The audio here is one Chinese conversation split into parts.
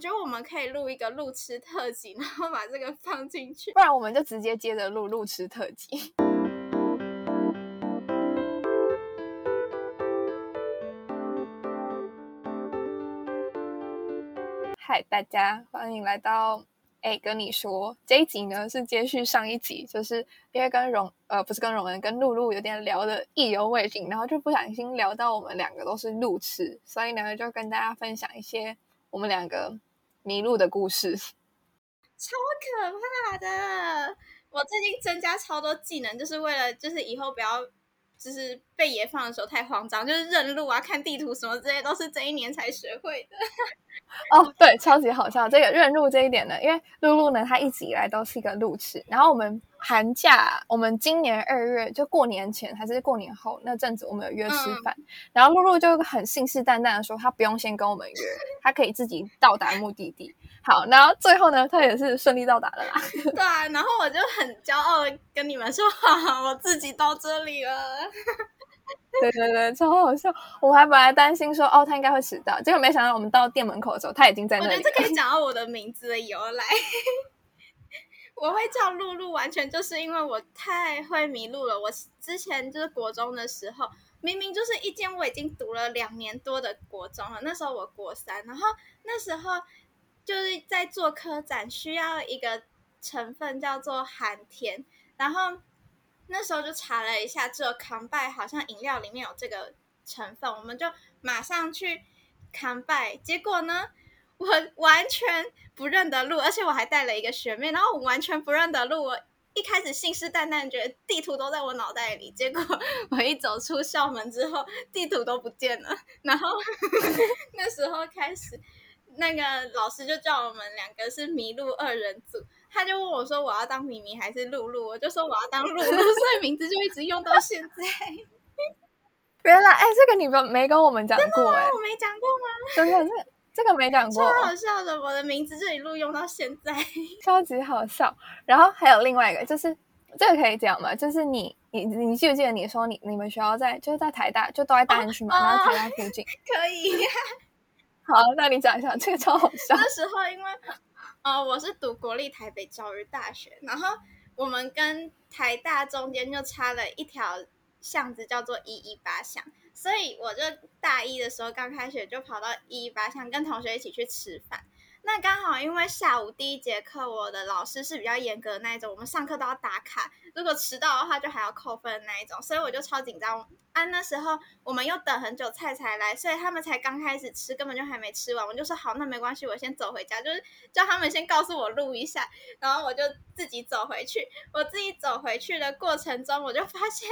觉得我们可以录一个路痴特辑，然后把这个放进去。不然我们就直接接着录路痴特辑。嗨，大家欢迎来到哎，跟你说这一集呢是接续上一集，就是因为跟荣呃不是跟荣恩跟露露有点聊的意犹未尽，然后就不小心聊到我们两个都是路痴，所以呢就跟大家分享一些我们两个迷路的故事。超可怕的！我最近增加超多技能，就是为了就是以后不要就是被野放的时候太慌张，就是认路啊、看地图什么这些都是这一年才学会的。哦，对，超级好笑。这个认路这一点呢，因为露露呢，她一直以来都是一个路痴。然后我们寒假，我们今年二月就过年前还是过年后那阵子，我们有约吃饭。然后露露就很信誓旦旦的说，她不用先跟我们约，她可以自己到达目的地。好，然后最后呢，他也是顺利到达了啦。对啊，然后我就很骄傲的跟你们说，哈哈，我自己到这里了。对对对，超好笑！我还本来担心说，哦，他应该会迟到，结果没想到我们到店门口的时候，他已经在那里。我觉得这可以讲到我的名字的由来。我会叫露露，完全就是因为我太会迷路了。我之前就是国中的时候，明明就是一间我已经读了两年多的国中了，那时候我国三，然后那时候就是在做科展，需要一个成分叫做寒天，然后。那时候就查了一下，只有康拜好像饮料里面有这个成分，我们就马上去康拜。结果呢，我完全不认得路，而且我还带了一个学妹，然后我完全不认得路。我一开始信誓旦旦觉得地图都在我脑袋里，结果我一走出校门之后，地图都不见了。然后 那时候开始，那个老师就叫我们两个是迷路二人组。他就问我说：“我要当咪咪还是露露？”我就说：“我要当露露。”所以名字就一直用到现在。原来，哎，这个你们没跟我们讲过哎，我没讲过吗？真的，这这个没讲过，超好笑的。我的名字这里录用到现在，超级好笑。然后还有另外一个，就是这个可以讲吗？就是你你你记不记得你说你你们学校在就是在台大，就都在大安区嘛，然后台大附近。可以。好，那你讲一下，这个超好笑。那时候因为。呃，我是读国立台北教育大学，然后我们跟台大中间就插了一条巷子，叫做一一八巷，所以我就大一的时候刚开学就跑到一八想，跟同学一起去吃饭。那刚好因为下午第一节课，我的老师是比较严格的那一种，我们上课都要打卡，如果迟到的话就还要扣分的那一种，所以我就超紧张。啊，那时候我们又等很久菜才来，所以他们才刚开始吃，根本就还没吃完。我就说好，那没关系，我先走回家，就是叫他们先告诉我录一下，然后我就自己走回去。我自己走回去的过程中，我就发现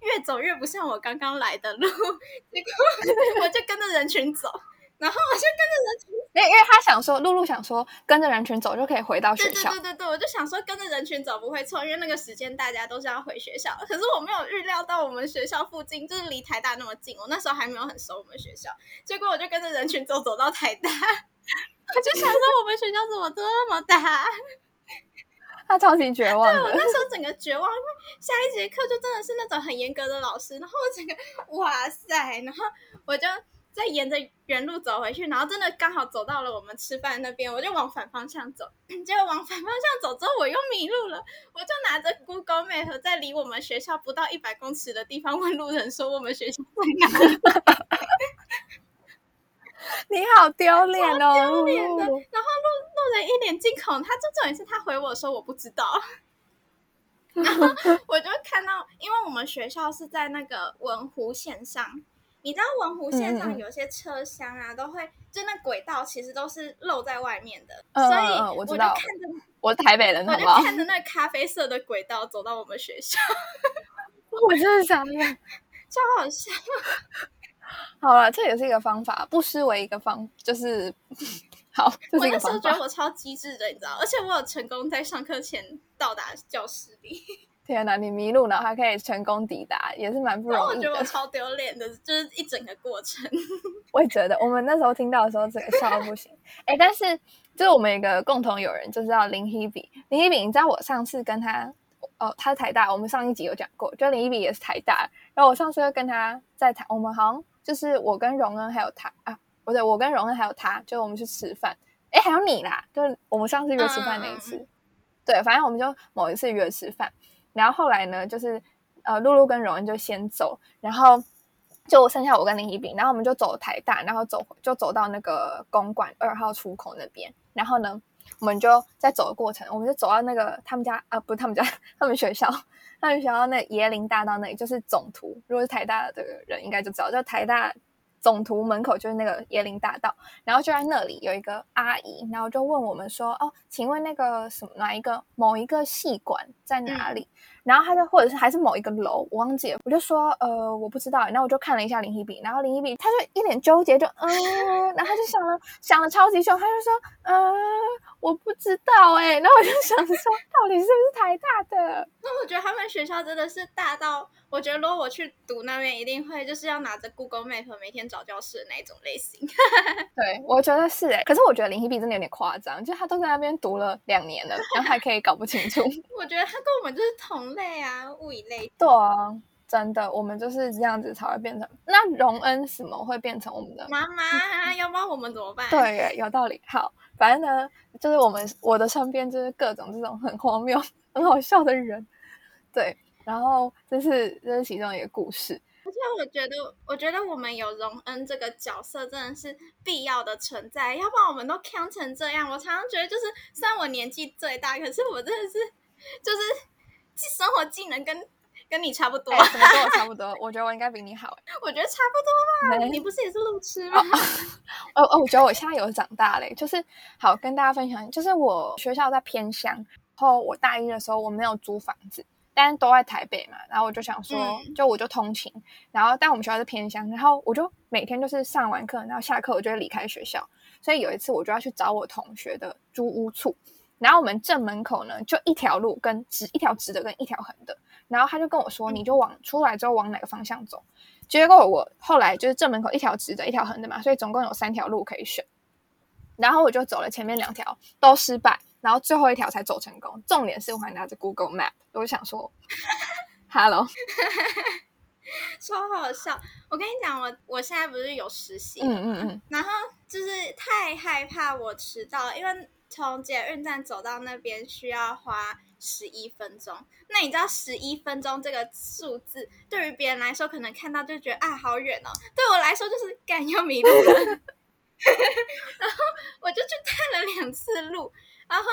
越走越不像我刚刚来的路，结果 我就跟着人群走。然后我就跟着人群，因为因为他想说，露露想说跟着人群走就可以回到学校。对对对对，我就想说跟着人群走不会错，因为那个时间大家都是要回学校。可是我没有预料到我们学校附近就是离台大那么近，我那时候还没有很熟我们学校。结果我就跟着人群走走到台大，我就想说我们学校怎么这么大？他超级绝望。对我那时候整个绝望，因为下一节课就真的是那种很严格的老师，然后我整个哇塞，然后我就。再沿着原路走回去，然后真的刚好走到了我们吃饭那边，我就往反方向走。结果往反方向走之后，我又迷路了。我就拿着 Google Map 在离我们学校不到一百公尺的地方问路人说：“我们学校在哪？” 你好丢脸哦！丢脸的。然后路路人一脸惊恐，他这种也是他回我说我不知道。然后 我就看到，因为我们学校是在那个文湖线上。你知道文湖线上有些车厢啊，都会就那轨道其实都是露在外面的，所以我就看着我台北人，我就看着那咖啡色的轨道走到我们学校，我真的想念，超好笑。好了，这也是一个方法，不失为一个方，就是 好。我那时候觉得我超机智的，你知道，而且我有成功在上课前到达教室里。天哪，你迷路然后还可以成功抵达，也是蛮不容易的。我觉得我超丢脸的，就是一整个过程。我也觉得，我们那时候听到的时候，整个笑到不行。哎，但是就是我们一个共同友人，就是叫林希比。林希比，你知道我上次跟他，哦，他是台大，我们上一集有讲过，就林希比也是台大。然后我上次又跟他在台，我们好像就是我跟荣恩还有他啊，不对，我跟荣恩还有他，就我们去吃饭。哎，还有你啦，就是我们上次约吃饭那一次，对，反正我们就某一次约吃饭，然后后来呢，就是呃，露露跟荣恩就先走，然后就剩下我跟林一炳，然后我们就走台大，然后走就走到那个公馆二号出口那边，然后呢，我们就在走的过程，我们就走到那个他们家啊，不是他们家，他们学校，他们学校那椰林大道那里，就是总图，如果是台大的人应该就知道，就台大。总图门口就是那个椰林大道，然后就在那里有一个阿姨，然后就问我们说：“哦，请问那个什么哪一个某一个戏馆在哪里？”然后他就或者是还是某一个楼，我忘记了。我就说：“呃，我不知道。”然后我就看了一下林一比，然后林一比他就一脸纠结，就嗯，然后他就想了想了超级久，他就说：“嗯，我不知道。”哎，然后我就想说，到底是不是台大的？那我觉得他们学校真的是大到。我觉得如果我去读那边，一定会就是要拿着 Google Map 每天找教室的那种类型。对，我觉得是哎。可是我觉得林一比真的有点夸张，就他都在那边读了两年了，然后还可以搞不清楚。我觉得他跟我们就是同类啊，物以类。对啊，真的，我们就是这样子才会变成。那荣恩什么会变成我们的妈妈？要不然我们怎么办？对，有道理。好，反正呢，就是我们我的身边就是各种这种很荒谬、很好笑的人。对。然后这是这是其中一个故事，而且我觉得，我觉得我们有荣恩这个角色真的是必要的存在，要不然我们都康成这样。我常常觉得，就是虽然我年纪最大，可是我真的是就是生活技能跟跟你差不多，怎么跟我差不多？我觉得我应该比你好，我觉得差不多吧。你不是也是路痴吗？哦 哦，我觉得我现在有长大嘞，就是好跟大家分享，就是我学校在偏乡，然后我大一的时候我没有租房子。但都在台北嘛，然后我就想说，就我就通勤，然后但我们学校是偏乡，然后我就每天就是上完课，然后下课我就会离开学校，所以有一次我就要去找我同学的租屋处，然后我们正门口呢就一条路跟直一条直的跟一条横的，然后他就跟我说，你就往出来之后往哪个方向走，结果我后来就是正门口一条直的，一条横的嘛，所以总共有三条路可以选，然后我就走了前面两条都失败。然后最后一条才走成功，重点是我还拿着 Google Map，我就想说，Hello，超好笑。我跟你讲，我我现在不是有实习，嗯嗯嗯，然后就是太害怕我迟到，因为从捷运站走到那边需要花十一分钟。那你知道十一分钟这个数字对于别人来说，可能看到就觉得啊好远哦，对我来说就是干要迷路了。然后我就去探了两次路。然后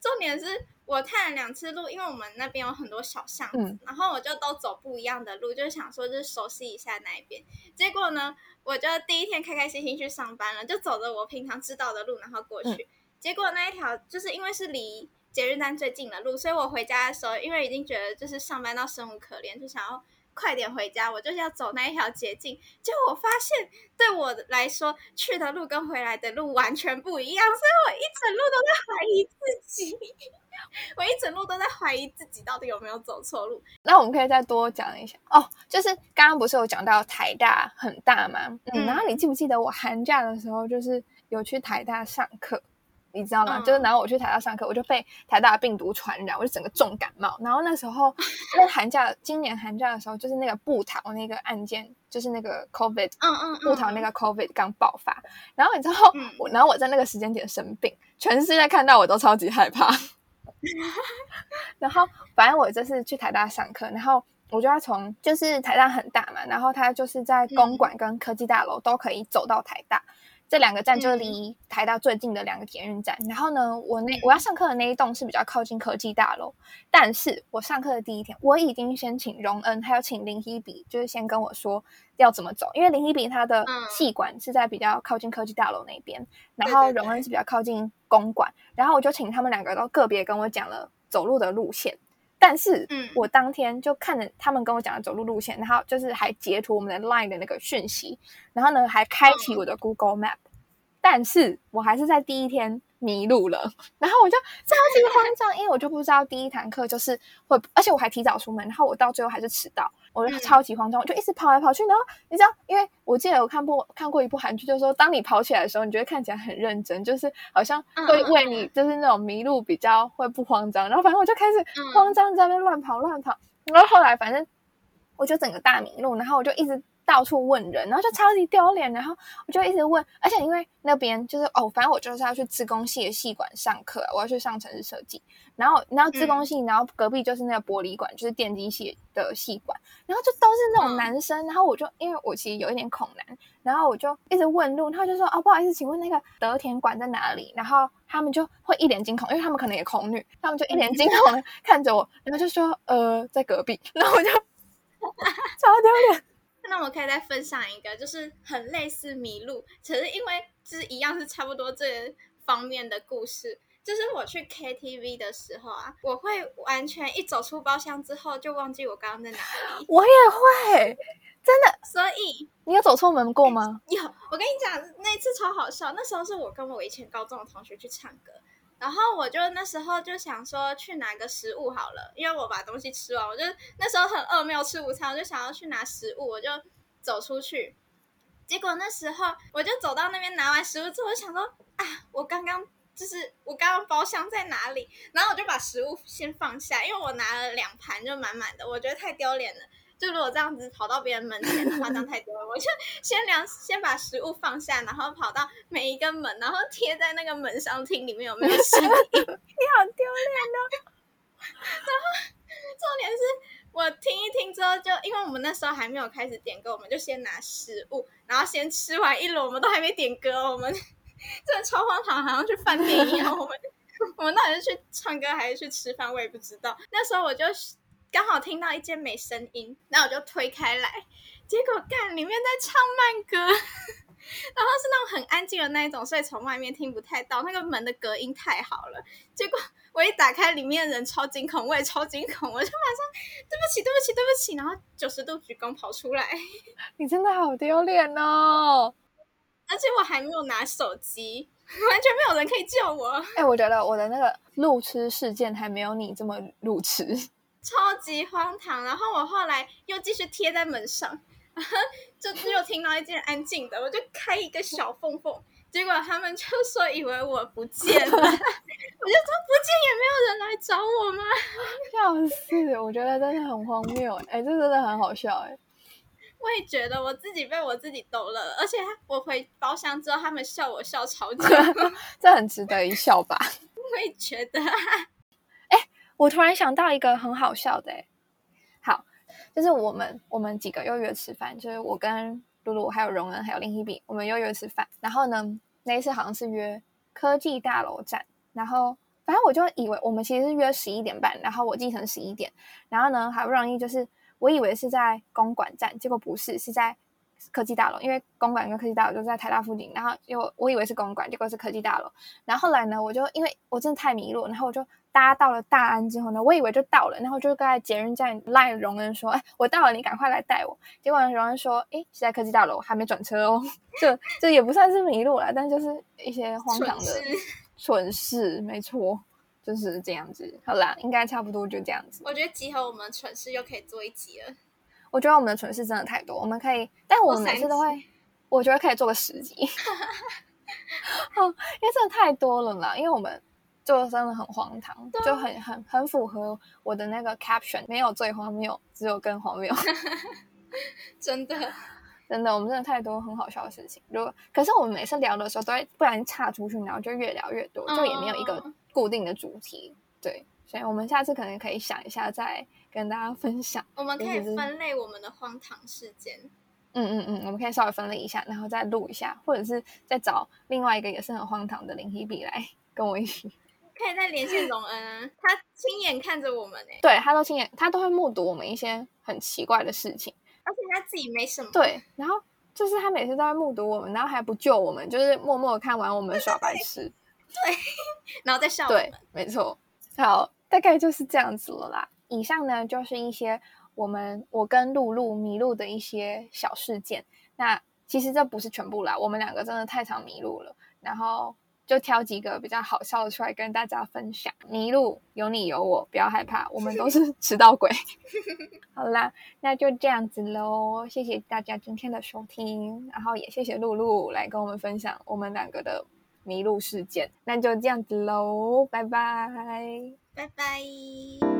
重点是我探了两次路，因为我们那边有很多小巷子，然后我就都走不一样的路，就想说就是熟悉一下那一边。结果呢，我就第一天开开心心去上班了，就走着我平常知道的路，然后过去。结果那一条就是因为是离捷运站最近的路，所以我回家的时候，因为已经觉得就是上班到生无可恋，就想要。快点回家！我就是要走那一条捷径。结果我发现，对我来说，去的路跟回来的路完全不一样，所以我一整路都在怀疑自己。我一整路都在怀疑自己到底有没有走错路。那我们可以再多讲一下哦，就是刚刚不是有讲到台大很大吗？嗯，然后你记不记得我寒假的时候就是有去台大上课？你知道吗？就是然后我去台大上课，我就被台大病毒传染，我就整个重感冒。然后那时候那寒假，今年寒假的时候，就是那个布桃那个案件，就是那个 COVID，嗯嗯，布桃那个 COVID 刚爆发。然后你知道，我然后我在那个时间点生病，全世界看到我都超级害怕。然后反正我这次去台大上课，然后我就要从就是台大很大嘛，然后它就是在公馆跟科技大楼都可以走到台大。这两个站就离台大最近的两个捷运站。然后呢，我那我要上课的那一栋是比较靠近科技大楼。但是我上课的第一天，我已经先请荣恩，还有请林一比，就是先跟我说要怎么走。因为林一比他的气管是在比较靠近科技大楼那边，然后荣恩是比较靠近公馆。然后我就请他们两个都个别跟我讲了走路的路线。但是，我当天就看着他们跟我讲的走路路线，然后就是还截图我们的 Line 的那个讯息，然后呢还开启我的 Google Map，但是我还是在第一天。迷路了，然后我就超级慌张，因为我就不知道第一堂课就是会，而且我还提早出门，然后我到最后还是迟到，我就超级慌张，我就一直跑来跑去。然后你知道，因为我记得我看过看过一部韩剧，就是说当你跑起来的时候，你觉得看起来很认真，就是好像会为你就是那种迷路比较会不慌张。然后反正我就开始慌张在那边乱跑乱跑，然后后来反正我就整个大迷路，然后我就一直到处问人，然后就超级丢脸，然后我就一直问，而且因为那边就是哦，反正我就是要去自工系的系馆上课，我要去上城市设计，然后然后自工系，然后隔壁就是那个玻璃馆，就是电机系的系馆，然后就都是那种男生，然后我就因为我其实有一点恐男，然后我就一直问路，他就说哦不好意思，请问那个德田馆在哪里？然后他们就会一脸惊恐，因为他们可能也恐女，他们就一脸惊恐的看着我，然后就说呃在隔壁，然后我就 超丢脸。那我可以再分享一个，就是很类似迷路，只是因为就是一样是差不多这方面的故事。就是我去 KTV 的时候啊，我会完全一走出包厢之后就忘记我刚刚在哪里。我也会，真的。所以你有走错门过吗？有，我跟你讲，那次超好笑。那时候是我跟我以前高中的同学去唱歌，然后我就那时候就想说去拿个食物好了，因为我把东西吃完，我就那时候很饿，没有吃午餐，我就想要去拿食物，我就走出去。结果那时候我就走到那边拿完食物之后，我想说啊，我刚刚。就是我刚刚包厢在哪里，然后我就把食物先放下，因为我拿了两盘就满满的，我觉得太丢脸了。就如果这样子跑到别人门前的话，这样太多了。我就先量，先把食物放下，然后跑到每一个门，然后贴在那个门上听里面有没有声音。你好丢脸哦！然后重点是我听一听之后，就因为我们那时候还没有开始点歌，我们就先拿食物，然后先吃完一轮，我们都还没点歌，我们。真的超荒唐，好像去饭店一样。我们我们到底是去唱歌还是去吃饭，我也不知道。那时候我就刚好听到一间没声音，然后我就推开来，结果干里面在唱慢歌，然后是那种很安静的那一种，所以从外面听不太到。那个门的隔音太好了，结果我一打开，里面的人超惊恐，我也超惊恐，我就马上对不起，对不起，对不起，然后九十度鞠躬跑出来。你真的好丢脸哦！而且我还没有拿手机，完全没有人可以救我。哎，我觉得我的那个路痴事件还没有你这么路痴，超级荒唐。然后我后来又继续贴在门上，就又听到一件安静的，我就开一个小缝缝，结果他们就说以为我不见了，我就说不见也没有人来找我吗？笑死！我觉得真的很荒谬，哎，这真的很好笑，哎。我也觉得我自己被我自己逗乐，而且我回包厢之后，他们笑我笑超久，这很值得一笑吧？我也觉得。哎，我突然想到一个很好笑的，好，就是我们我们几个又约吃饭，就是我跟露露还有荣恩还有林一比，我们又约吃饭。然后呢，那一次好像是约科技大楼站，然后反正我就以为我们其实是约十一点半，然后我记成十一点，然后呢，好不容易就是。我以为是在公馆站，结果不是，是在科技大楼。因为公馆跟科技大楼就在台大附近，然后又我以为是公馆，结果是科技大楼。然后后来呢，我就因为我真的太迷路，然后我就搭到了大安之后呢，我以为就到了，然后就在捷运站赖荣恩说：“哎，我到了，你赶快来带我。”结果荣恩说：“哎，是在科技大楼，还没转车哦。”这这也不算是迷路了，但就是一些荒唐的蠢事，没错。就是这样子，好啦，应该差不多就这样子。我觉得集合我们蠢事又可以做一集了。我觉得我们的蠢事真的太多，我们可以，但我们每次都会，我觉得可以做个十集。哦，因为真的太多了啦，因为我们就真的很荒唐，就很很很符合我的那个 caption，没有最荒谬，只有更荒谬。真的，真的，我们真的太多很好笑的事情。如果可是我们每次聊的时候都会不然岔出去，然后就越聊越多，就也没有一个。固定的主题，对，所以我们下次可能可以想一下，再跟大家分享。我们可以分类我们的荒唐事件。嗯嗯嗯，我们可以稍微分类一下，然后再录一下，或者是再找另外一个也是很荒唐的林希比来跟我一起。可以再连线荣恩啊，他亲眼看着我们呢。对他都亲眼，他都会目睹我们一些很奇怪的事情，而且他自己没什么。对，然后就是他每次都会目睹我们，然后还不救我们，就是默默看完我们耍白痴。对，然后再笑。对，没错。好，大概就是这样子了啦。以上呢，就是一些我们我跟露露迷路的一些小事件。那其实这不是全部啦，我们两个真的太常迷路了。然后就挑几个比较好笑的出来跟大家分享。迷路有你有我，不要害怕，我们都是 迟到鬼。好啦，那就这样子喽。谢谢大家今天的收听，然后也谢谢露露来跟我们分享我们两个的。迷路事件，那就这样子喽，拜拜，拜拜。